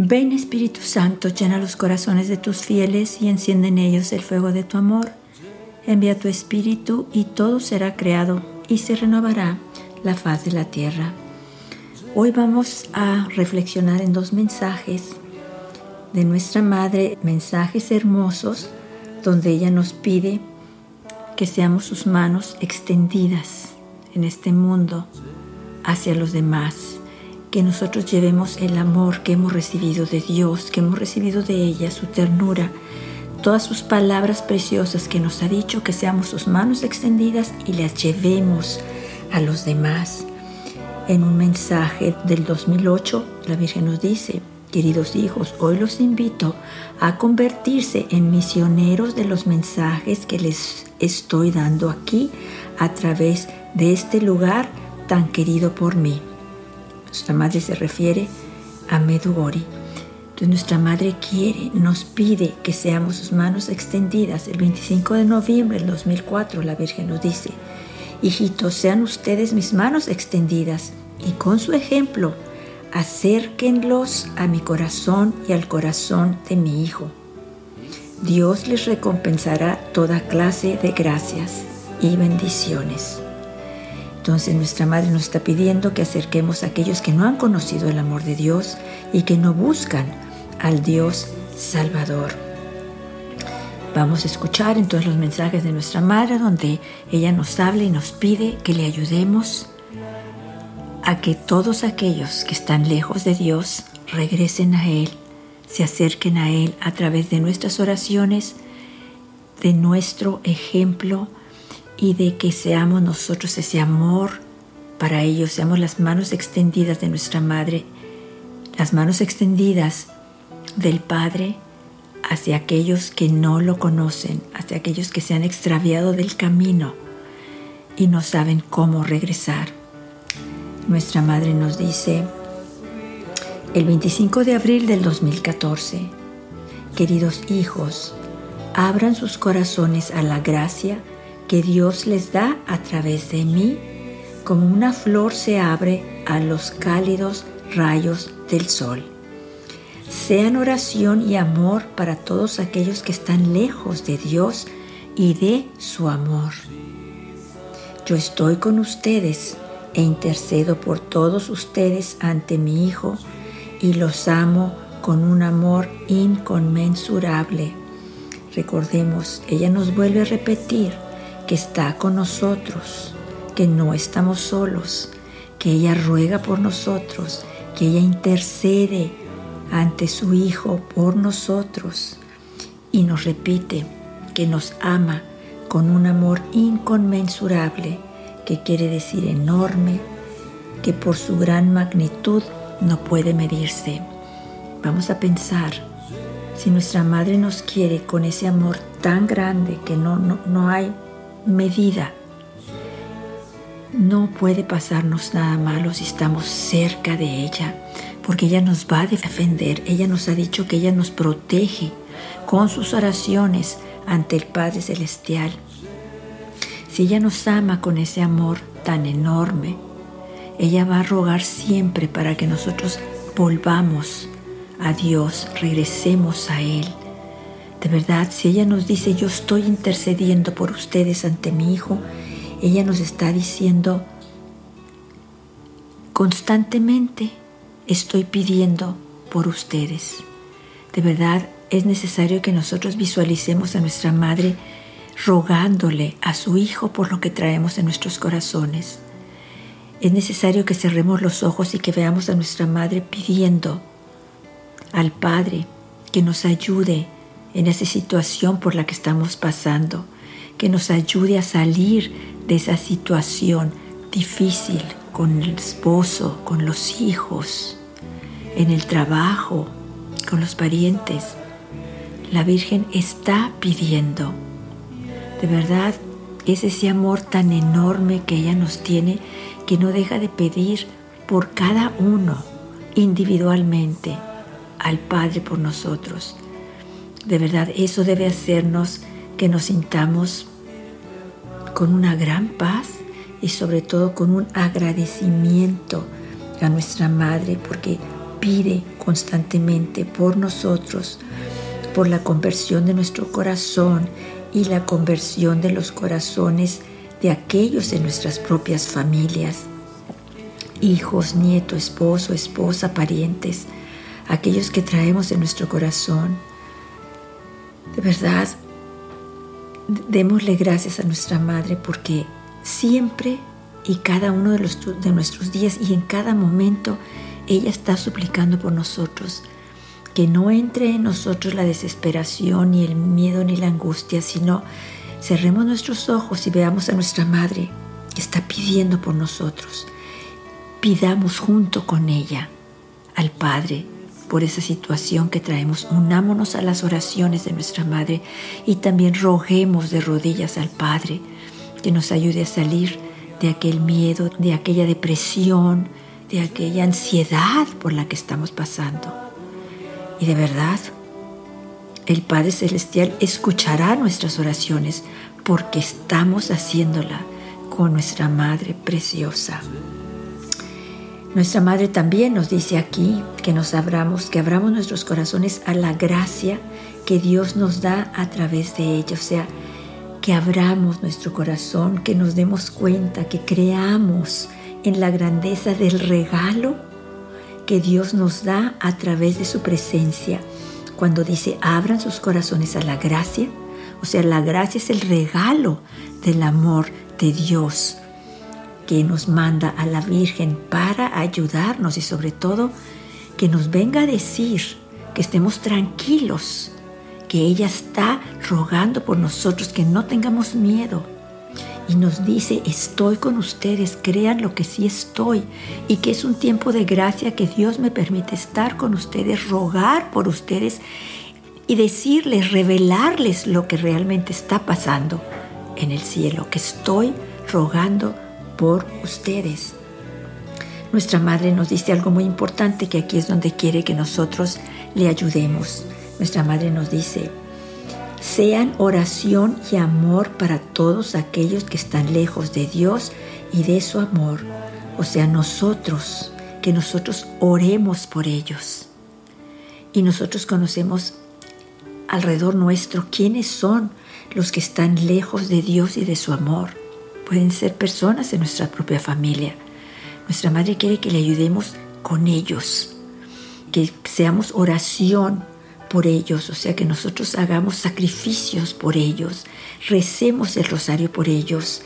Ven Espíritu Santo, llena los corazones de tus fieles y enciende en ellos el fuego de tu amor. Envía tu Espíritu y todo será creado y se renovará la faz de la tierra. Hoy vamos a reflexionar en dos mensajes de nuestra Madre, mensajes hermosos donde ella nos pide que seamos sus manos extendidas en este mundo hacia los demás que nosotros llevemos el amor que hemos recibido de Dios, que hemos recibido de ella, su ternura, todas sus palabras preciosas que nos ha dicho, que seamos sus manos extendidas y las llevemos a los demás. En un mensaje del 2008, la Virgen nos dice, queridos hijos, hoy los invito a convertirse en misioneros de los mensajes que les estoy dando aquí a través de este lugar tan querido por mí. Nuestra madre se refiere a Medugori. Entonces nuestra madre quiere, nos pide que seamos sus manos extendidas. El 25 de noviembre del 2004 la Virgen nos dice, hijitos, sean ustedes mis manos extendidas y con su ejemplo acérquenlos a mi corazón y al corazón de mi Hijo. Dios les recompensará toda clase de gracias y bendiciones. Entonces nuestra Madre nos está pidiendo que acerquemos a aquellos que no han conocido el amor de Dios y que no buscan al Dios Salvador. Vamos a escuchar entonces los mensajes de nuestra Madre donde ella nos habla y nos pide que le ayudemos a que todos aquellos que están lejos de Dios regresen a Él, se acerquen a Él a través de nuestras oraciones, de nuestro ejemplo, y de que seamos nosotros ese amor para ellos, seamos las manos extendidas de nuestra Madre, las manos extendidas del Padre hacia aquellos que no lo conocen, hacia aquellos que se han extraviado del camino y no saben cómo regresar. Nuestra Madre nos dice, el 25 de abril del 2014, queridos hijos, abran sus corazones a la gracia que Dios les da a través de mí, como una flor se abre a los cálidos rayos del sol. Sean oración y amor para todos aquellos que están lejos de Dios y de su amor. Yo estoy con ustedes e intercedo por todos ustedes ante mi Hijo y los amo con un amor inconmensurable. Recordemos, ella nos vuelve a repetir, que está con nosotros, que no estamos solos, que ella ruega por nosotros, que ella intercede ante su Hijo por nosotros y nos repite que nos ama con un amor inconmensurable, que quiere decir enorme, que por su gran magnitud no puede medirse. Vamos a pensar, si nuestra Madre nos quiere con ese amor tan grande que no, no, no hay medida. No puede pasarnos nada malo si estamos cerca de ella, porque ella nos va a defender. Ella nos ha dicho que ella nos protege con sus oraciones ante el Padre Celestial. Si ella nos ama con ese amor tan enorme, ella va a rogar siempre para que nosotros volvamos a Dios, regresemos a Él de verdad, si ella nos dice, yo estoy intercediendo por ustedes ante mi Hijo, ella nos está diciendo, constantemente estoy pidiendo por ustedes. De verdad, es necesario que nosotros visualicemos a nuestra Madre rogándole a su Hijo por lo que traemos en nuestros corazones. Es necesario que cerremos los ojos y que veamos a nuestra Madre pidiendo al Padre que nos ayude en esa situación por la que estamos pasando, que nos ayude a salir de esa situación difícil con el esposo, con los hijos, en el trabajo, con los parientes. La Virgen está pidiendo. De verdad, es ese amor tan enorme que ella nos tiene que no deja de pedir por cada uno individualmente al Padre por nosotros. De verdad, eso debe hacernos que nos sintamos con una gran paz y sobre todo con un agradecimiento a nuestra Madre porque pide constantemente por nosotros, por la conversión de nuestro corazón y la conversión de los corazones de aquellos en nuestras propias familias, hijos, nieto, esposo, esposa, parientes, aquellos que traemos en nuestro corazón. De verdad, démosle gracias a nuestra Madre porque siempre y cada uno de, los, de nuestros días y en cada momento ella está suplicando por nosotros. Que no entre en nosotros la desesperación, ni el miedo, ni la angustia, sino cerremos nuestros ojos y veamos a nuestra Madre que está pidiendo por nosotros. Pidamos junto con ella al Padre por esa situación que traemos. Unámonos a las oraciones de nuestra Madre y también roguemos de rodillas al Padre que nos ayude a salir de aquel miedo, de aquella depresión, de aquella ansiedad por la que estamos pasando. Y de verdad, el Padre Celestial escuchará nuestras oraciones porque estamos haciéndola con nuestra Madre preciosa. Nuestra Madre también nos dice aquí que nos abramos, que abramos nuestros corazones a la gracia que Dios nos da a través de ella. O sea, que abramos nuestro corazón, que nos demos cuenta, que creamos en la grandeza del regalo que Dios nos da a través de su presencia. Cuando dice abran sus corazones a la gracia, o sea, la gracia es el regalo del amor de Dios que nos manda a la Virgen para ayudarnos y sobre todo que nos venga a decir que estemos tranquilos, que ella está rogando por nosotros, que no tengamos miedo. Y nos dice, estoy con ustedes, crean lo que sí estoy, y que es un tiempo de gracia que Dios me permite estar con ustedes, rogar por ustedes y decirles, revelarles lo que realmente está pasando en el cielo, que estoy rogando por ustedes. Nuestra madre nos dice algo muy importante que aquí es donde quiere que nosotros le ayudemos. Nuestra madre nos dice, sean oración y amor para todos aquellos que están lejos de Dios y de su amor. O sea, nosotros, que nosotros oremos por ellos. Y nosotros conocemos alrededor nuestro quiénes son los que están lejos de Dios y de su amor pueden ser personas de nuestra propia familia. Nuestra madre quiere que le ayudemos con ellos, que seamos oración por ellos, o sea, que nosotros hagamos sacrificios por ellos, recemos el rosario por ellos,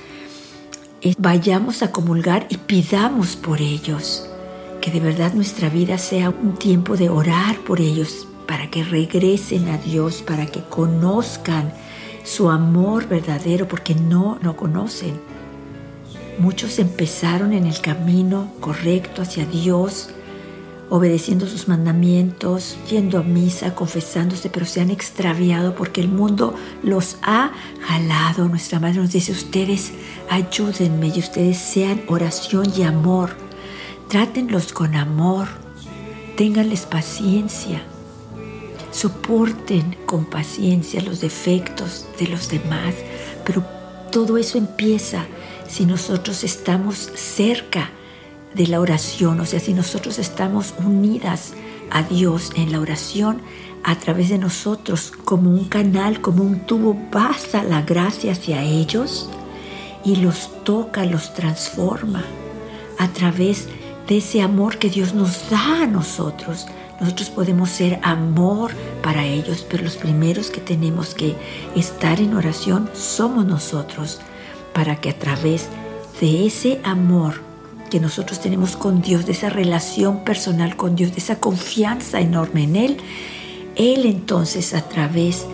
eh, vayamos a comulgar y pidamos por ellos, que de verdad nuestra vida sea un tiempo de orar por ellos, para que regresen a Dios, para que conozcan su amor verdadero, porque no lo conocen. Muchos empezaron en el camino correcto hacia Dios, obedeciendo sus mandamientos, yendo a misa, confesándose, pero se han extraviado porque el mundo los ha jalado. Nuestra madre nos dice, ustedes ayúdenme y ustedes sean oración y amor. Trátenlos con amor, ténganles paciencia, soporten con paciencia los defectos de los demás, pero todo eso empieza si nosotros estamos cerca de la oración, o sea, si nosotros estamos unidas a Dios en la oración, a través de nosotros, como un canal, como un tubo, pasa la gracia hacia ellos y los toca, los transforma a través de ese amor que Dios nos da a nosotros. Nosotros podemos ser amor para ellos, pero los primeros que tenemos que estar en oración somos nosotros para que a través de ese amor que nosotros tenemos con Dios, de esa relación personal con Dios, de esa confianza enorme en Él, Él entonces a través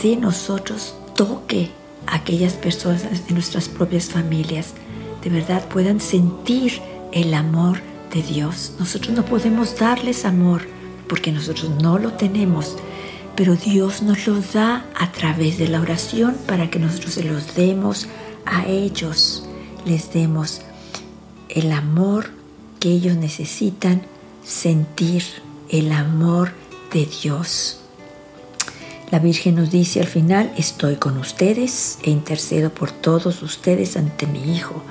de nosotros toque a aquellas personas de nuestras propias familias, de verdad puedan sentir el amor de Dios. Nosotros no podemos darles amor porque nosotros no lo tenemos, pero Dios nos lo da a través de la oración para que nosotros se los demos a ellos les demos el amor que ellos necesitan sentir, el amor de Dios. La Virgen nos dice al final, estoy con ustedes e intercedo por todos ustedes ante mi Hijo.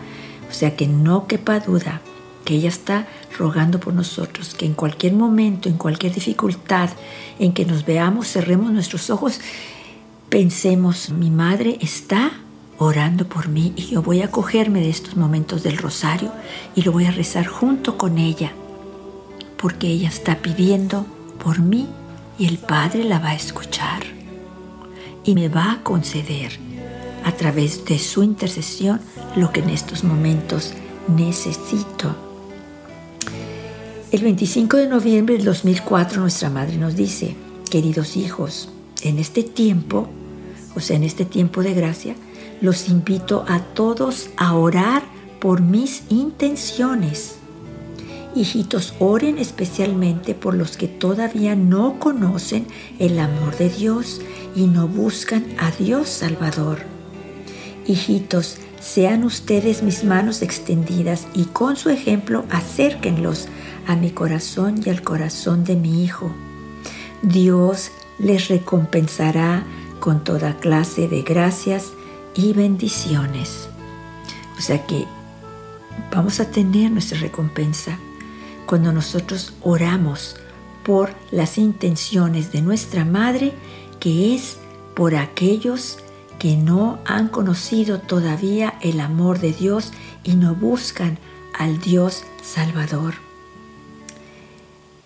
O sea que no quepa duda que ella está rogando por nosotros, que en cualquier momento, en cualquier dificultad en que nos veamos, cerremos nuestros ojos, pensemos, mi madre está orando por mí y yo voy a cogerme de estos momentos del rosario y lo voy a rezar junto con ella, porque ella está pidiendo por mí y el Padre la va a escuchar y me va a conceder a través de su intercesión lo que en estos momentos necesito. El 25 de noviembre del 2004 nuestra madre nos dice, queridos hijos, en este tiempo, o sea, en este tiempo de gracia, los invito a todos a orar por mis intenciones Hijitos, oren especialmente por los que todavía no conocen el amor de Dios y no buscan a Dios Salvador. Hijitos, sean ustedes mis manos extendidas y con su ejemplo acérquenlos a mi corazón y al corazón de mi Hijo. Dios les recompensará con toda clase de gracias y bendiciones. O sea que vamos a tener nuestra recompensa cuando nosotros oramos por las intenciones de nuestra Madre, que es por aquellos que no han conocido todavía el amor de Dios y no buscan al Dios Salvador.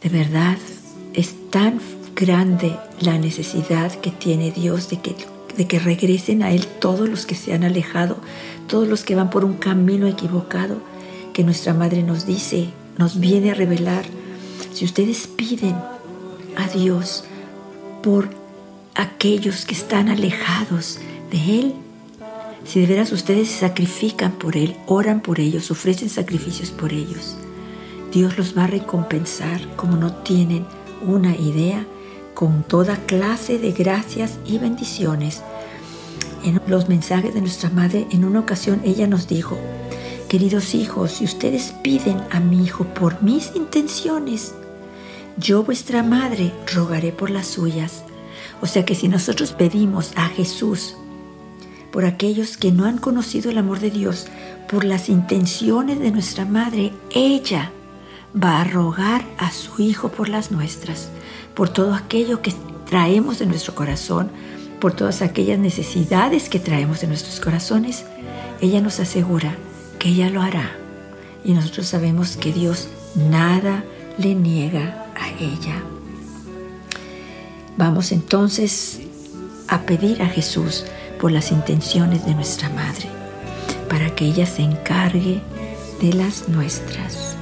De verdad, es tan grande la necesidad que tiene Dios de que, de que regresen a Él todos los que se han alejado, todos los que van por un camino equivocado, que nuestra Madre nos dice nos viene a revelar. Si ustedes piden a Dios por aquellos que están alejados de Él, si de veras ustedes se sacrifican por Él, oran por ellos, ofrecen sacrificios por ellos, Dios los va a recompensar como no tienen una idea, con toda clase de gracias y bendiciones. En los mensajes de nuestra Madre, en una ocasión ella nos dijo, Queridos hijos, si ustedes piden a mi Hijo por mis intenciones, yo vuestra madre rogaré por las suyas. O sea que si nosotros pedimos a Jesús por aquellos que no han conocido el amor de Dios, por las intenciones de nuestra madre, ella va a rogar a su Hijo por las nuestras, por todo aquello que traemos en nuestro corazón, por todas aquellas necesidades que traemos en nuestros corazones. Ella nos asegura ella lo hará. Y nosotros sabemos que Dios nada le niega a ella. Vamos entonces a pedir a Jesús por las intenciones de nuestra Madre, para que ella se encargue de las nuestras.